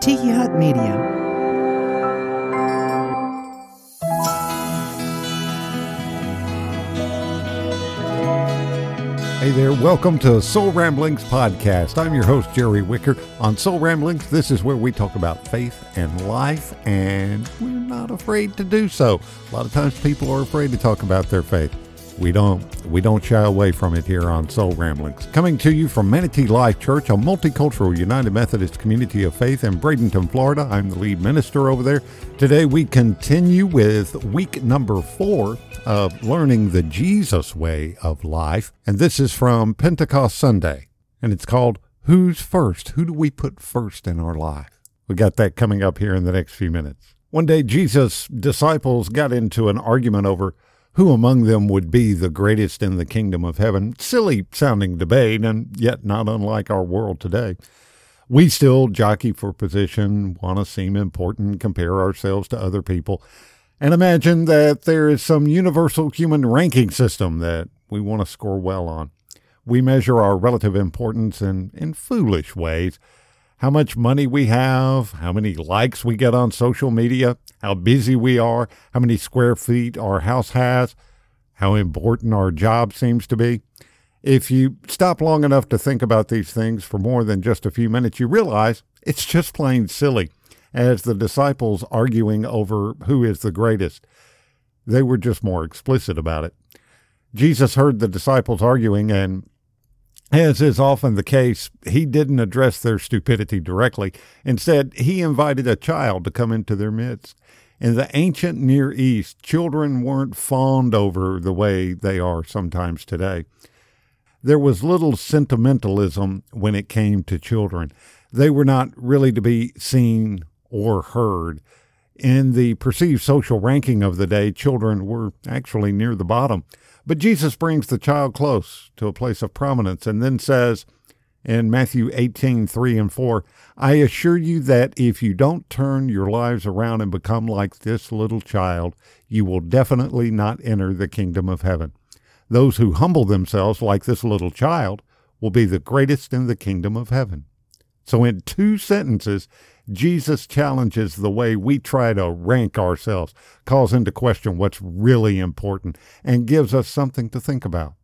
Tiki Hut Media. Hey there, welcome to Soul Ramblings Podcast. I'm your host, Jerry Wicker. On Soul Ramblings, this is where we talk about faith and life, and we're not afraid to do so. A lot of times people are afraid to talk about their faith. We don't we don't shy away from it here on Soul Ramblings. Coming to you from Manatee Life Church, a multicultural United Methodist community of faith in Bradenton, Florida. I'm the lead minister over there. Today we continue with week number 4 of learning the Jesus way of life, and this is from Pentecost Sunday, and it's called Who's First? Who do we put first in our life? We got that coming up here in the next few minutes. One day Jesus' disciples got into an argument over who among them would be the greatest in the kingdom of heaven? Silly sounding debate, and yet not unlike our world today. We still jockey for position, want to seem important, compare ourselves to other people, and imagine that there is some universal human ranking system that we want to score well on. We measure our relative importance in, in foolish ways how much money we have, how many likes we get on social media, how busy we are, how many square feet our house has, how important our job seems to be. If you stop long enough to think about these things for more than just a few minutes, you realize it's just plain silly. As the disciples arguing over who is the greatest, they were just more explicit about it. Jesus heard the disciples arguing and as is often the case, he didn't address their stupidity directly. Instead, he invited a child to come into their midst. In the ancient Near East, children weren't fawned over the way they are sometimes today. There was little sentimentalism when it came to children. They were not really to be seen or heard. In the perceived social ranking of the day, children were actually near the bottom. But Jesus brings the child close to a place of prominence and then says in Matthew 18, 3 and 4, I assure you that if you don't turn your lives around and become like this little child, you will definitely not enter the kingdom of heaven. Those who humble themselves like this little child will be the greatest in the kingdom of heaven. So, in two sentences, Jesus challenges the way we try to rank ourselves, calls into question what's really important, and gives us something to think about.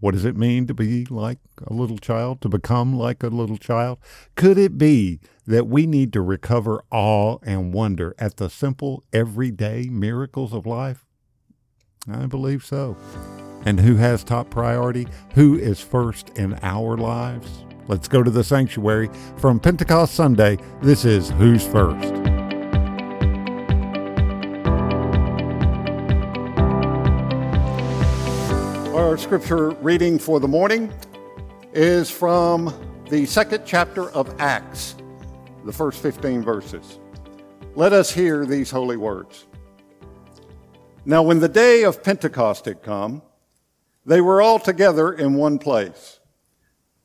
What does it mean to be like a little child, to become like a little child? Could it be that we need to recover awe and wonder at the simple, everyday miracles of life? I believe so. And who has top priority? Who is first in our lives? Let's go to the sanctuary. From Pentecost Sunday, this is Who's First. Our scripture reading for the morning is from the second chapter of Acts, the first 15 verses. Let us hear these holy words. Now, when the day of Pentecost had come, they were all together in one place.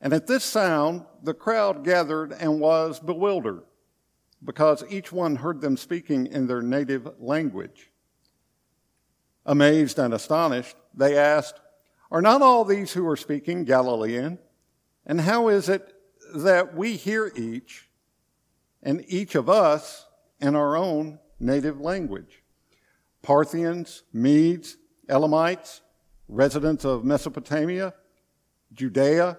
And at this sound, the crowd gathered and was bewildered because each one heard them speaking in their native language. Amazed and astonished, they asked, Are not all these who are speaking Galilean? And how is it that we hear each and each of us in our own native language? Parthians, Medes, Elamites, residents of Mesopotamia, Judea,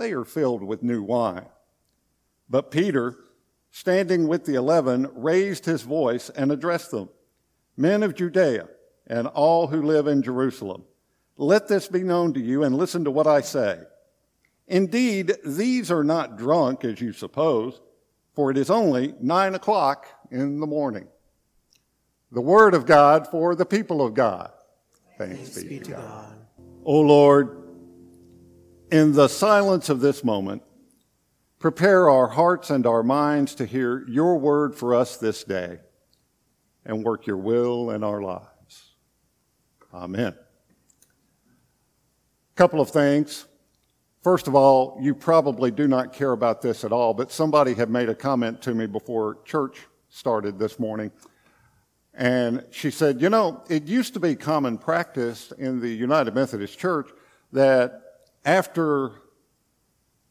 they are filled with new wine. But Peter, standing with the eleven, raised his voice and addressed them Men of Judea and all who live in Jerusalem, let this be known to you and listen to what I say. Indeed, these are not drunk as you suppose, for it is only nine o'clock in the morning. The word of God for the people of God. Thanks, Thanks be, to God. God. O Lord, in the silence of this moment, prepare our hearts and our minds to hear your word for us this day and work your will in our lives. Amen. Couple of things. First of all, you probably do not care about this at all, but somebody had made a comment to me before church started this morning. And she said, You know, it used to be common practice in the United Methodist Church that after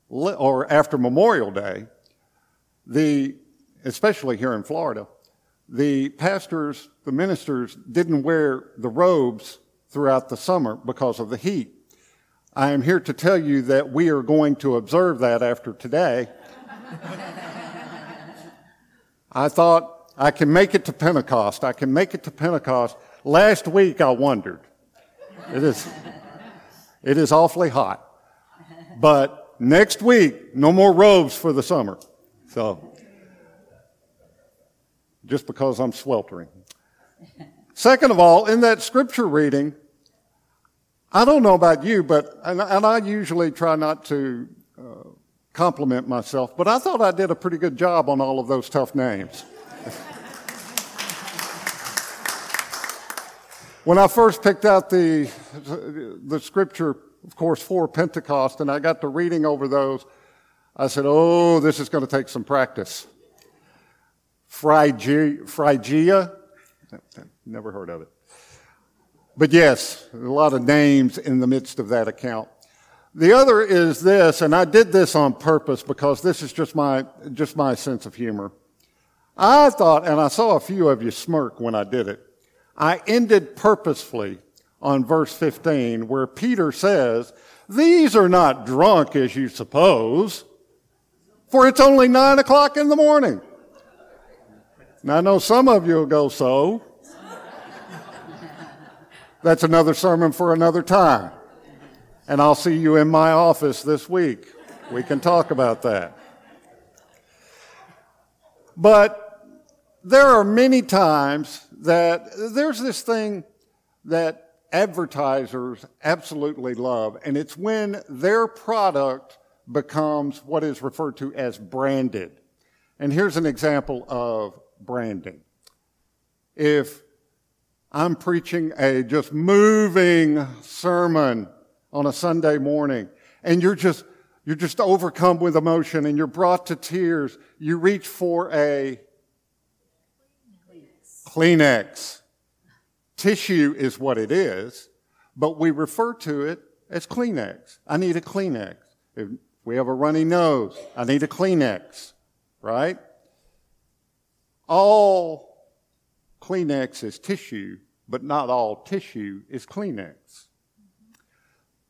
or after Memorial Day, the especially here in Florida, the pastors, the ministers didn't wear the robes throughout the summer because of the heat. I am here to tell you that we are going to observe that after today. I thought I can make it to Pentecost. I can make it to Pentecost. Last week I wondered. It is, it is awfully hot. But next week, no more robes for the summer. So just because I'm sweltering. Second of all, in that scripture reading, I don't know about you, but, and, and I usually try not to uh, compliment myself, but I thought I did a pretty good job on all of those tough names. when I first picked out the, the scripture, of course, for Pentecost, and I got to reading over those, I said, oh, this is going to take some practice. Phrygia, Phrygia. Never heard of it. But yes, a lot of names in the midst of that account. The other is this, and I did this on purpose because this is just my, just my sense of humor. I thought, and I saw a few of you smirk when I did it, I ended purposefully on verse 15 where Peter says, These are not drunk as you suppose, for it's only nine o'clock in the morning. Now, I know some of you will go, so. That's another sermon for another time. And I'll see you in my office this week. We can talk about that. But there are many times that there's this thing that advertisers absolutely love, and it's when their product becomes what is referred to as branded. And here's an example of branding. If I'm preaching a just moving sermon on a Sunday morning and you're just, you're just overcome with emotion and you're brought to tears, you reach for a Kleenex. Tissue is what it is, but we refer to it as Kleenex. I need a Kleenex. If we have a runny nose, I need a Kleenex, right? all Kleenex is tissue, but not all tissue is Kleenex.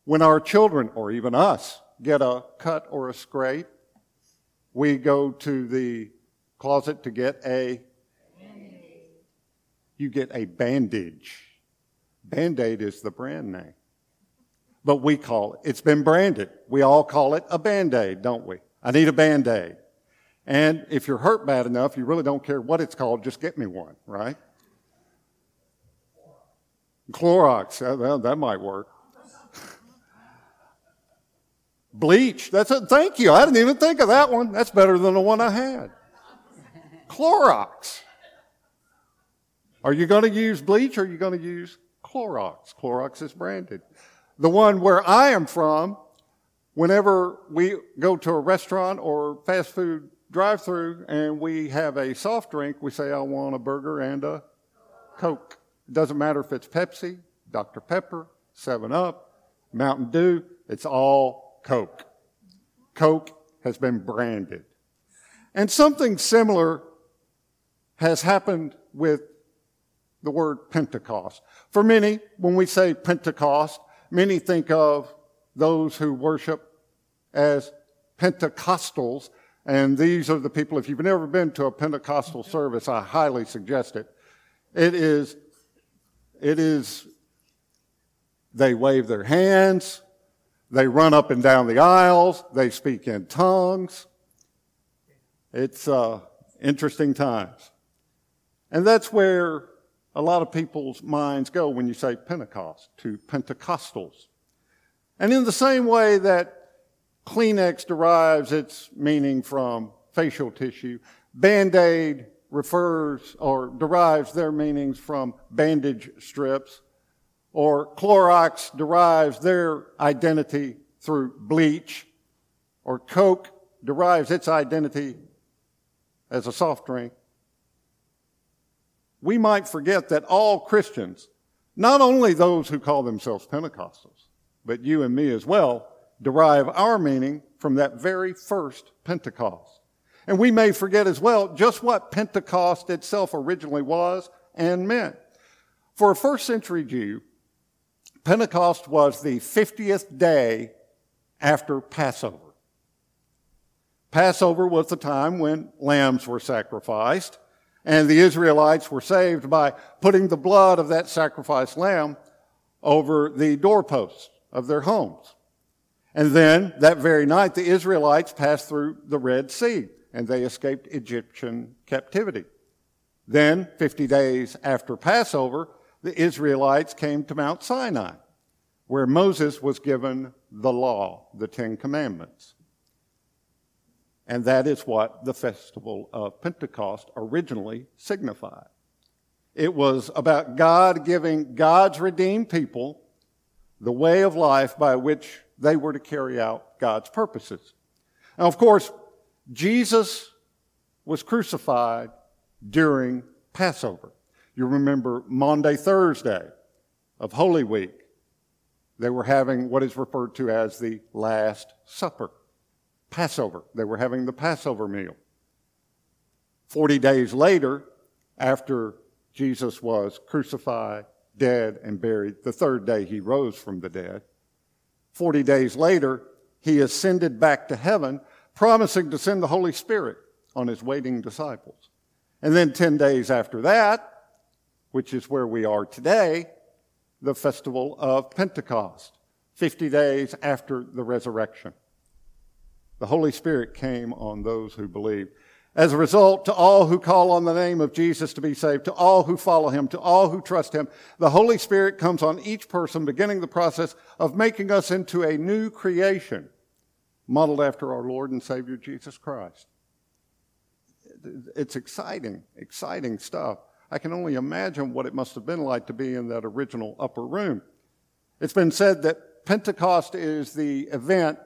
When our children, or even us, get a cut or a scrape, we go to the closet to get a you get a bandage. Band-aid is the brand name. But we call it, it's been branded. We all call it a band-aid, don't we? I need a band-aid. And if you're hurt bad enough, you really don't care what it's called, just get me one, right? Clorox, well, that might work. Bleach, that's it. Thank you. I didn't even think of that one. That's better than the one I had. Clorox. Are you going to use bleach or are you going to use Clorox? Clorox is branded. The one where I am from, whenever we go to a restaurant or fast food drive through and we have a soft drink, we say, I want a burger and a Coke. It doesn't matter if it's Pepsi, Dr. Pepper, 7 Up, Mountain Dew, it's all Coke. Coke has been branded. And something similar has happened with the word Pentecost. For many, when we say Pentecost, many think of those who worship as Pentecostals And these are the people, if you've never been to a Pentecostal service, I highly suggest it. It is, it is, they wave their hands, they run up and down the aisles, they speak in tongues. It's uh, interesting times. And that's where a lot of people's minds go when you say Pentecost, to Pentecostals. And in the same way that Kleenex derives its meaning from facial tissue, Band Aid refers or derives their meanings from bandage strips, or Clorox derives their identity through bleach, or Coke derives its identity as a soft drink. We might forget that all Christians, not only those who call themselves Pentecostals, but you and me as well, derive our meaning from that very first Pentecost. And we may forget as well just what Pentecost itself originally was and meant. For a first century Jew, Pentecost was the 50th day after Passover. Passover was the time when lambs were sacrificed, and the Israelites were saved by putting the blood of that sacrificed lamb over the doorposts of their homes. And then that very night, the Israelites passed through the Red Sea and they escaped Egyptian captivity. Then, 50 days after Passover, the Israelites came to Mount Sinai, where Moses was given the law, the Ten Commandments. And that is what the festival of Pentecost originally signified. It was about God giving God's redeemed people the way of life by which they were to carry out God's purposes. Now, of course, Jesus was crucified during Passover. You remember Maundy, Thursday of Holy Week. They were having what is referred to as the Last Supper, Passover. They were having the Passover meal. Forty days later, after Jesus was crucified, dead, and buried, the third day he rose from the dead. Forty days later, he ascended back to heaven, promising to send the Holy Spirit on his waiting disciples. And then 10 days after that, which is where we are today, the festival of Pentecost, 50 days after the resurrection. The Holy Spirit came on those who believed. As a result, to all who call on the name of Jesus to be saved, to all who follow him, to all who trust him, the Holy Spirit comes on each person, beginning the process of making us into a new creation, modeled after our Lord and Savior Jesus Christ. It's exciting, exciting stuff. I can only imagine what it must have been like to be in that original upper room. It's been said that Pentecost is the event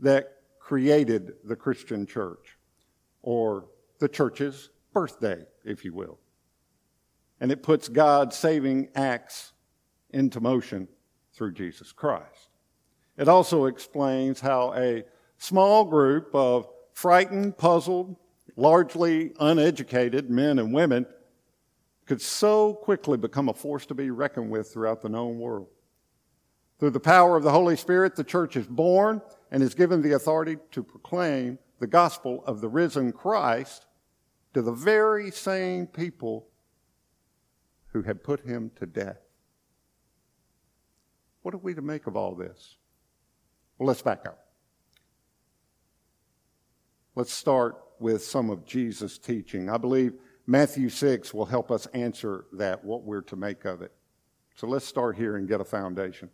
that created the Christian church or the church's birthday, if you will. And it puts God's saving acts into motion through Jesus Christ. It also explains how a small group of frightened, puzzled, largely uneducated men and women could so quickly become a force to be reckoned with throughout the known world. Through the power of the Holy Spirit, the church is born and is given the authority to proclaim the gospel of the risen Christ to the very same people who had put him to death. What are we to make of all this? Well, let's back up. Let's start with some of Jesus' teaching. I believe Matthew 6 will help us answer that, what we're to make of it. So let's start here and get a foundation.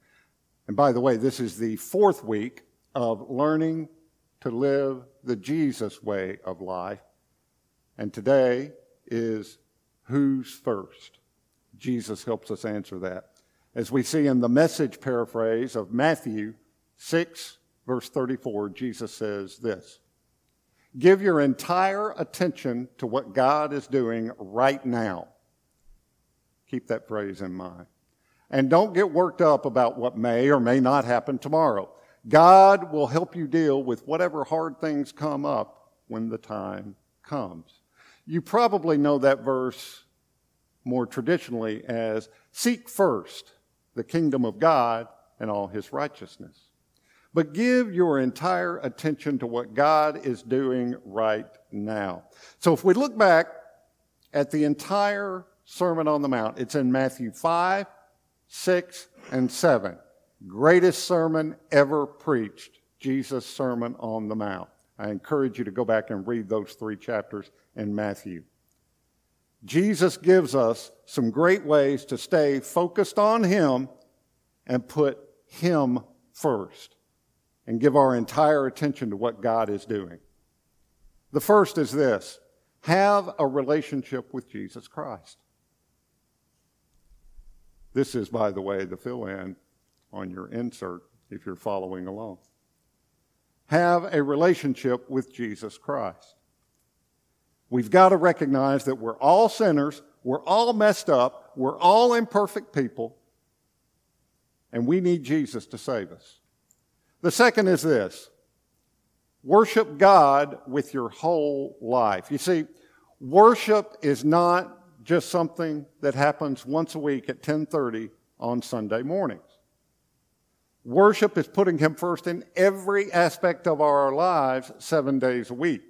And by the way, this is the fourth week of learning to live the Jesus way of life. And today is who's first? Jesus helps us answer that. As we see in the message paraphrase of Matthew 6, verse 34, Jesus says this Give your entire attention to what God is doing right now. Keep that phrase in mind. And don't get worked up about what may or may not happen tomorrow. God will help you deal with whatever hard things come up when the time comes. You probably know that verse more traditionally as seek first the kingdom of God and all his righteousness. but give your entire attention to what God is doing right now. So if we look back at the entire Sermon on the Mount, it's in Matthew 5, 6, and 7. Greatest sermon ever preached, Jesus' Sermon on the Mount. I encourage you to go back and read those three chapters in Matthew. Jesus gives us some great ways to stay focused on Him and put Him first and give our entire attention to what God is doing. The first is this have a relationship with Jesus Christ. This is, by the way, the fill in on your insert if you're following along. Have a relationship with Jesus Christ. We've got to recognize that we're all sinners, we're all messed up, we're all imperfect people, and we need Jesus to save us. The second is this worship God with your whole life. You see, worship is not just something that happens once a week at 10:30 on Sunday mornings. Worship is putting him first in every aspect of our lives 7 days a week.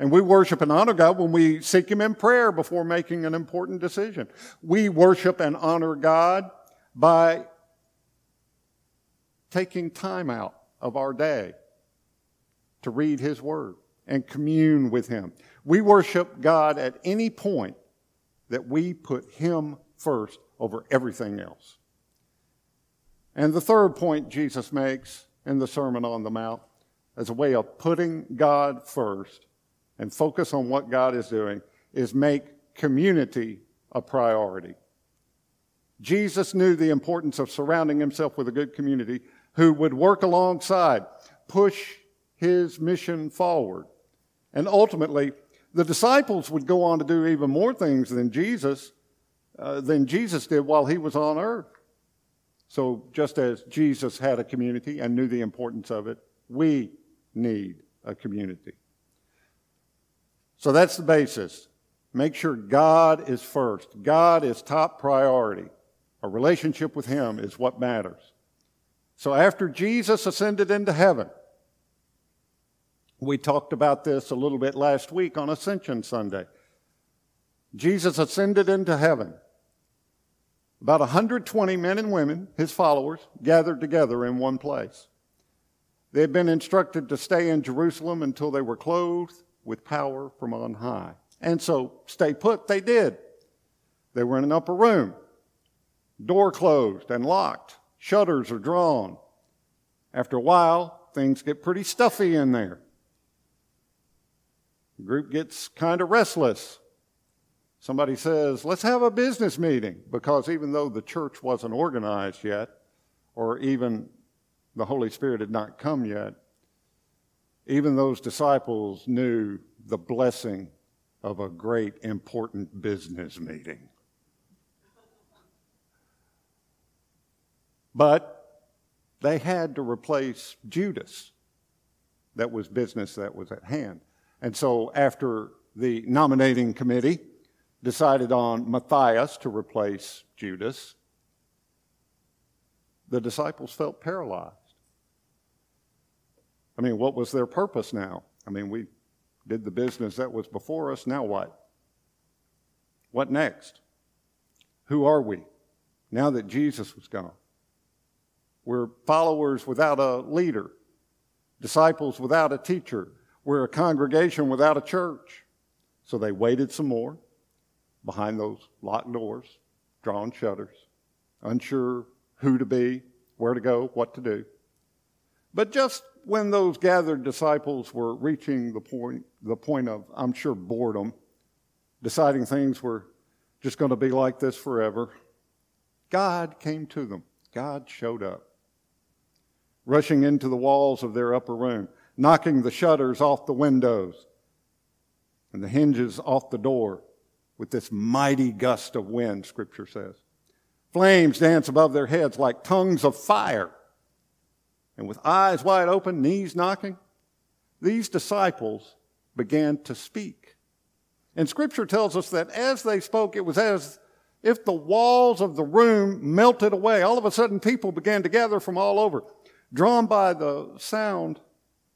And we worship and honor God when we seek him in prayer before making an important decision. We worship and honor God by taking time out of our day to read his word and commune with him. We worship God at any point that we put Him first over everything else. And the third point Jesus makes in the Sermon on the Mount as a way of putting God first and focus on what God is doing is make community a priority. Jesus knew the importance of surrounding himself with a good community who would work alongside, push his mission forward, and ultimately the disciples would go on to do even more things than Jesus, uh, than Jesus did while he was on earth. So just as Jesus had a community and knew the importance of it, we need a community. So that's the basis. Make sure God is first. God is top priority. A relationship with Him is what matters. So after Jesus ascended into heaven, we talked about this a little bit last week on Ascension Sunday. Jesus ascended into heaven. About 120 men and women, his followers, gathered together in one place. They had been instructed to stay in Jerusalem until they were clothed with power from on high. And so, stay put, they did. They were in an upper room, door closed and locked, shutters are drawn. After a while, things get pretty stuffy in there. The group gets kind of restless. Somebody says, let's have a business meeting, because even though the church wasn't organized yet, or even the Holy Spirit had not come yet, even those disciples knew the blessing of a great important business meeting. But they had to replace Judas. That was business that was at hand. And so, after the nominating committee decided on Matthias to replace Judas, the disciples felt paralyzed. I mean, what was their purpose now? I mean, we did the business that was before us, now what? What next? Who are we now that Jesus was gone? We're followers without a leader, disciples without a teacher, we're a congregation without a church. So they waited some more behind those locked doors, drawn shutters, unsure who to be, where to go, what to do. But just when those gathered disciples were reaching the point, the point of, I'm sure, boredom, deciding things were just going to be like this forever, God came to them. God showed up, rushing into the walls of their upper room knocking the shutters off the windows and the hinges off the door with this mighty gust of wind, Scripture says. Flames dance above their heads like tongues of fire. And with eyes wide open, knees knocking, these disciples began to speak. And Scripture tells us that as they spoke, it was as if the walls of the room melted away. All of a sudden, people began to gather from all over. drawn by the sound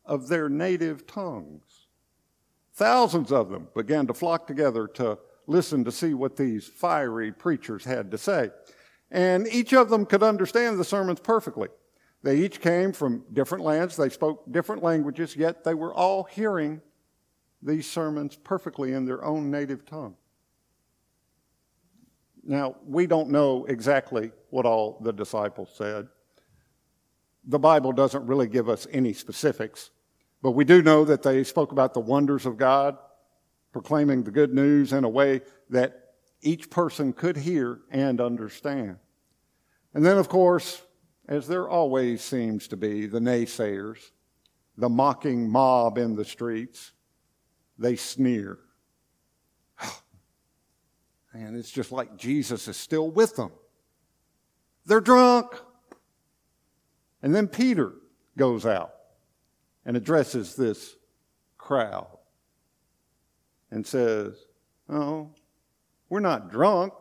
of their native tongues. Thousands of them began to flock together to listen to see what these fiery preachers had to say. And each of them could understand the sermons perfectly. They each came from different lands, they spoke different languages, yet they were all hearing these sermons perfectly in their own native tongue. Now, we don't know exactly what all the disciples said. The Bible doesn't really give us any specifics, but we do know that they spoke about the wonders of God, proclaiming the good news in a way that each person could hear and understand. And then, of course, as there always seems to be, the naysayers, the mocking mob in the streets, they sneer. And it's just like Jesus is still with them. They're drunk. And then Peter goes out and addresses this crowd and says, Oh, we're not drunk.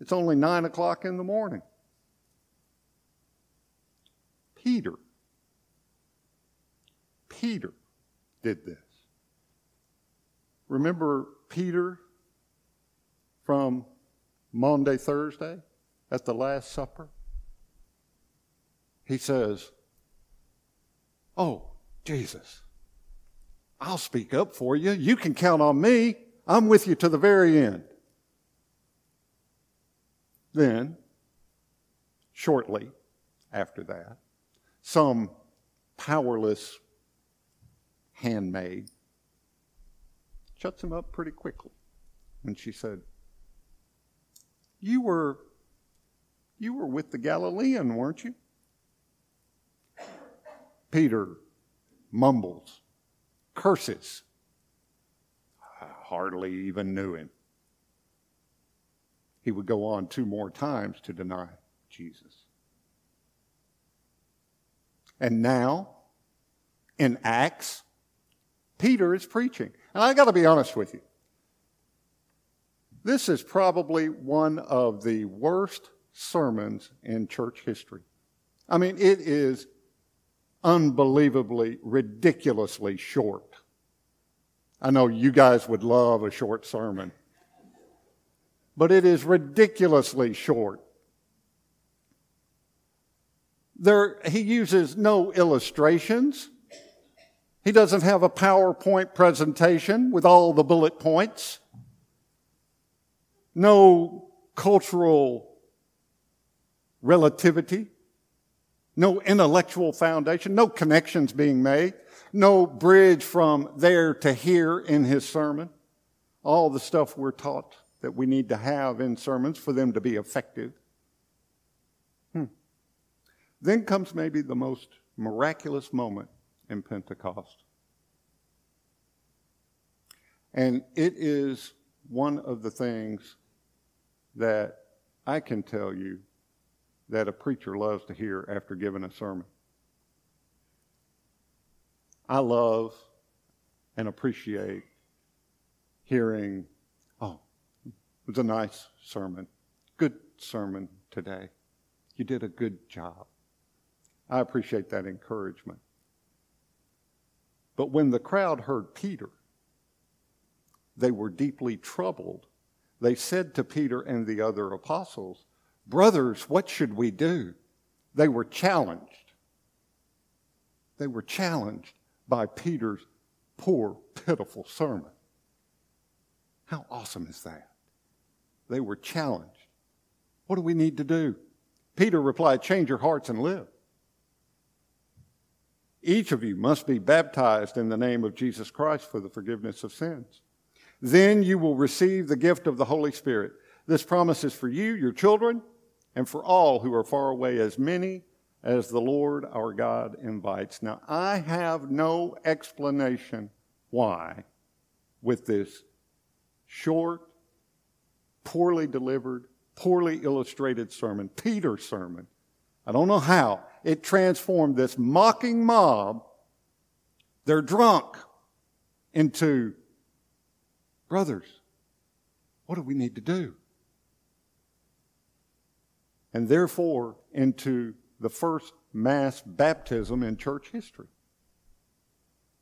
It's only nine o'clock in the morning. Peter, Peter did this. Remember Peter from Maundy, Thursday at the Last Supper? He says, Oh, Jesus, I'll speak up for you. You can count on me. I'm with you to the very end. Then, shortly after that, some powerless handmaid shuts him up pretty quickly. And she said, You were you were with the Galilean, weren't you? Peter mumbles, curses. I hardly even knew him. He would go on two more times to deny Jesus. And now, in Acts, Peter is preaching. And I got to be honest with you. This is probably one of the worst sermons in church history. I mean, it is unbelievably, ridiculously short. I know you guys would love a short sermon, but it is ridiculously short. There, he uses no illustrations. He doesn't have a PowerPoint presentation with all the bullet points. No cultural relativity. No intellectual foundation. No connections being made. No bridge from there to here in his sermon. All the stuff we're taught that we need to have in sermons for them to be effective. Hmm. Then comes maybe the most miraculous moment in Pentecost. And it is one of the things that I can tell you that a preacher loves to hear after giving a sermon. I love and appreciate hearing, oh, it was a nice sermon. Good sermon today. You did a good job. I appreciate that encouragement. But when the crowd heard Peter, they were deeply troubled. They said to Peter and the other apostles, Brothers, what should we do? They were challenged. They were challenged by Peter's poor, pitiful sermon. How awesome is that? They were challenged. What do we need to do? Peter replied, Change your hearts and live. Each of you must be baptized in the name of Jesus Christ for the forgiveness of sins. Then you will receive the gift of the Holy Spirit. This promise is for you, your children, and for all who are far away, as many as the Lord our God invites. Now, I have no explanation why, with this short, poorly delivered, poorly illustrated sermon, Peter's sermon, I don't know how, it transformed this mocking mob, they're drunk, into brothers, what do we need to do? And therefore, into the first mass baptism in church history.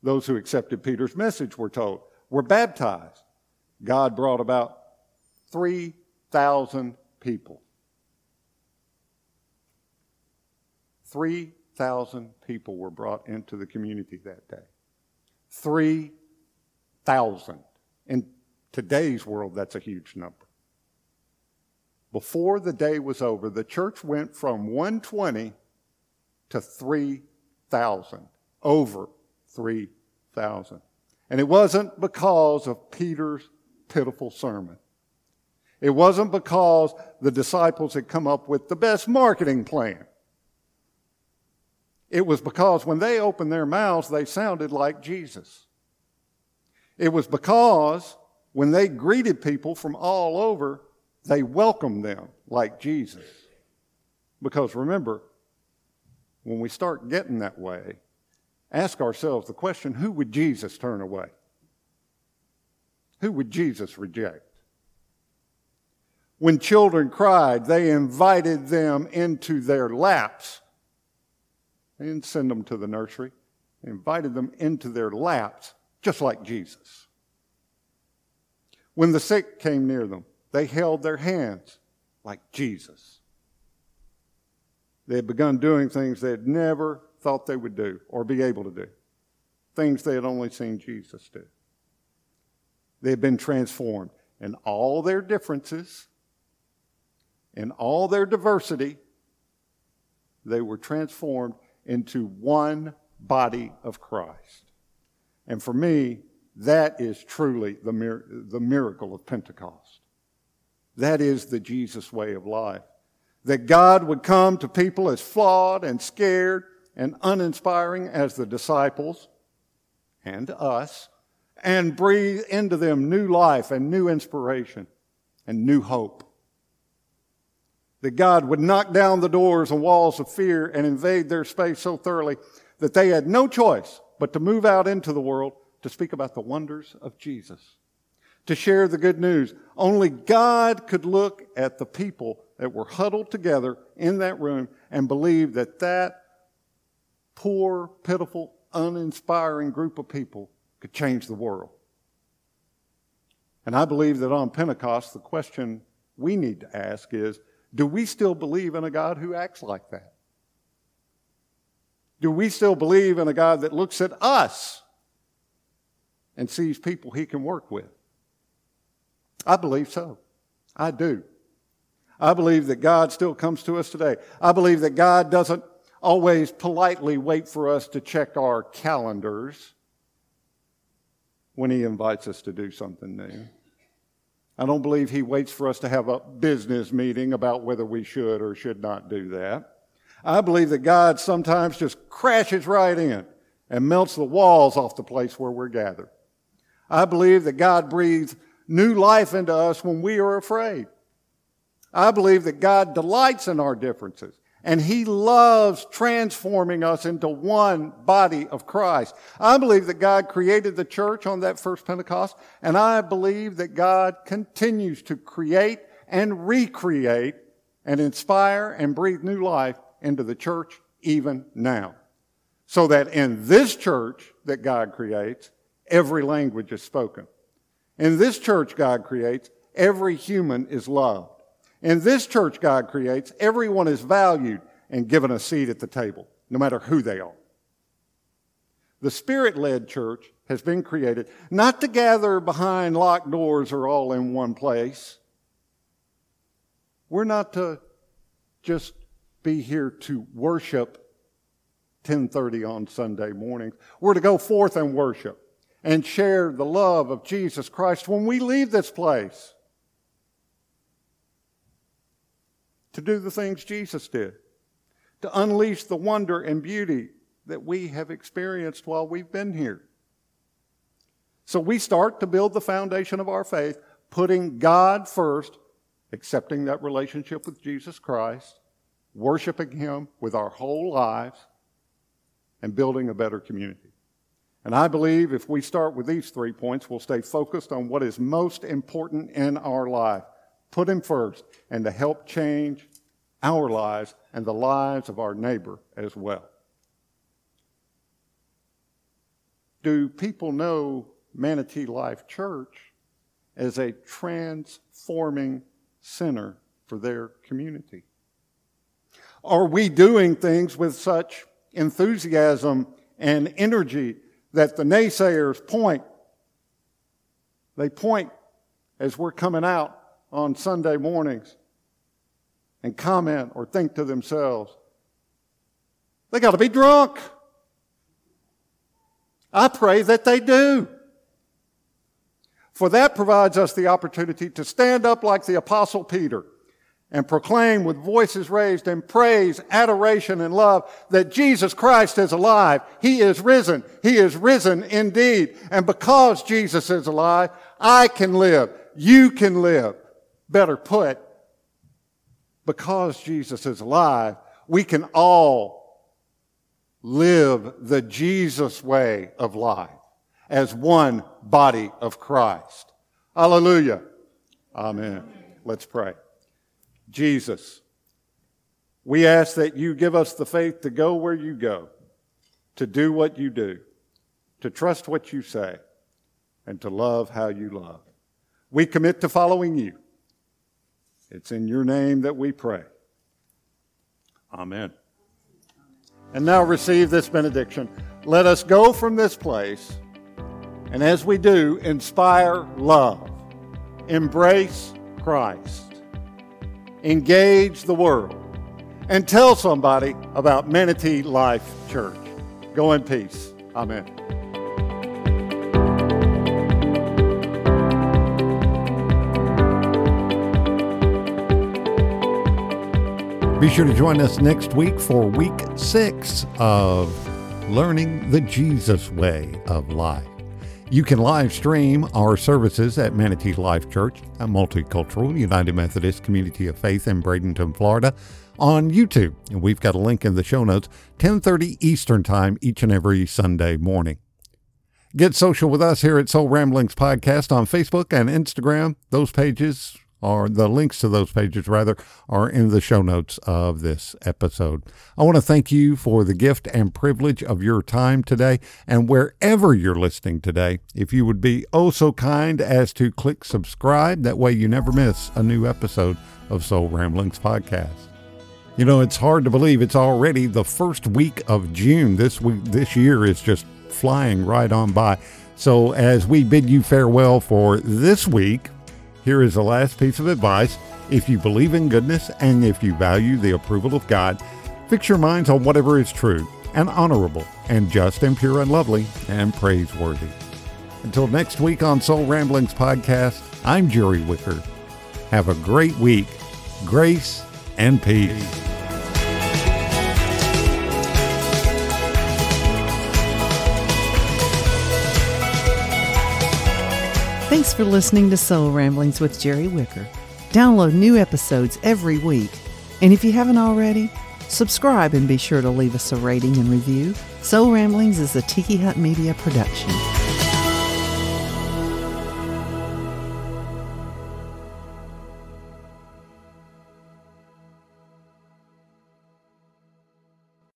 Those who accepted Peter's message, we're told, were baptized. God brought about 3,000 people. 3,000 people were brought into the community that day. 3,000. In today's world, that's a huge number. Before the day was over, the church went from 120 to 3,000, over 3,000. And it wasn't because of Peter's pitiful sermon. It wasn't because the disciples had come up with the best marketing plan. It was because when they opened their mouths, they sounded like Jesus. It was because when they greeted people from all over, they welcomed them like Jesus. Because remember, when we start getting that way, ask ourselves the question who would Jesus turn away? Who would Jesus reject? When children cried, they invited them into their laps. They didn't send them to the nursery. They invited them into their laps, just like Jesus. When the sick came near them, they held their hands like Jesus. They had begun doing things they had never thought they would do or be able to do, things they had only seen Jesus do. They had been transformed and all their differences, and all their diversity. They were transformed into one body of Christ. And for me, that is truly the, mir- the miracle of Pentecost. That is the Jesus way of life. That God would come to people as flawed and scared and uninspiring as the disciples and us and breathe into them new life and new inspiration and new hope. That God would knock down the doors and walls of fear and invade their space so thoroughly that they had no choice but to move out into the world to speak about the wonders of Jesus to share the good news. Only God could look at the people that were huddled together in that room and believe that that poor, pitiful, uninspiring group of people could change the world. And I believe that on Pentecost, the question we need to ask is do we still believe in a God who acts like that? Do we still believe in a God that looks at us and sees people he can work with? I believe so. I do. I believe that God still comes to us today. I believe that God doesn't always politely wait for us to check our calendars when He invites us to do something new. I don't believe He waits for us to have a business meeting about whether we should or should not do that. I believe that God sometimes just crashes right in and melts the walls off the place where we're gathered. I believe that God breathes new life into us when we are afraid. I believe that God delights in our differences and He loves transforming us into one body of Christ. I believe that God created the church on that first Pentecost and I believe that God continues to create and recreate and inspire and breathe new life into the church even now. So that in this church that God creates, every language is spoken. In this church God creates, every human is loved. In this church God creates, everyone is valued and given a seat at the table, no matter who they are. The Spirit led church has been created not to gather behind locked doors or all in one place. We're not to just be here to worship 10:30 on Sunday mornings. We're to go forth and worship and share the love of Jesus Christ when we leave this place. To do the things Jesus did, to unleash the wonder and beauty that we have experienced while we've been here. So we start to build the foundation of our faith, putting God first, accepting that relationship with Jesus Christ, worshiping Him with our whole lives, and building a better community. And I believe if we start with these three points, we'll stay focused on what is most important in our life. Put Him first and to help change our lives and the lives of our neighbor as well. Do people know Manatee Life Church as a transforming center for their community? Are we doing things with such enthusiasm and energy that the naysayers point? They point as we're coming out on Sunday mornings and comment or think to themselves, they got to be drunk. I pray that they do. For that provides us the opportunity to stand up like the Apostle Peter and proclaim with voices raised in praise, adoration, and love that Jesus Christ is alive. He is risen. He is risen indeed. And because Jesus is alive, I can live. You can live. Better put, because Jesus is alive, we can all live the Jesus way of life as one body of Christ. Hallelujah. Amen. Let's pray. Jesus, we ask that you give us the faith to go where you go, to do what you do, to trust what you say, and to love how you love. We commit to following you. It's in your name that we pray. Amen. And now receive this benediction. Let us go from this place and as we do, inspire love, embrace Christ, engage the world, and tell somebody about Manatee Life Church. Go in peace. Amen. Be sure to join us next week for week six of Learning the Jesus Way of Life. You can live stream our services at Manatee Life Church, a multicultural United Methodist community of faith in Bradenton, Florida, on YouTube. And we've got a link in the show notes, 10:30 Eastern Time each and every Sunday morning. Get social with us here at Soul Ramblings Podcast on Facebook and Instagram. Those pages or the links to those pages rather are in the show notes of this episode. I want to thank you for the gift and privilege of your time today and wherever you're listening today, if you would be oh so kind as to click subscribe that way you never miss a new episode of Soul Ramblings podcast. You know, it's hard to believe it's already the first week of June. This week this year is just flying right on by. So as we bid you farewell for this week, here is the last piece of advice. If you believe in goodness and if you value the approval of God, fix your minds on whatever is true and honorable and just and pure and lovely and praiseworthy. Until next week on Soul Ramblings Podcast, I'm Jerry Wicker. Have a great week. Grace and peace. Thanks for listening to Soul Ramblings with Jerry Wicker. Download new episodes every week. And if you haven't already, subscribe and be sure to leave us a rating and review. Soul Ramblings is a Tiki Hut Media production.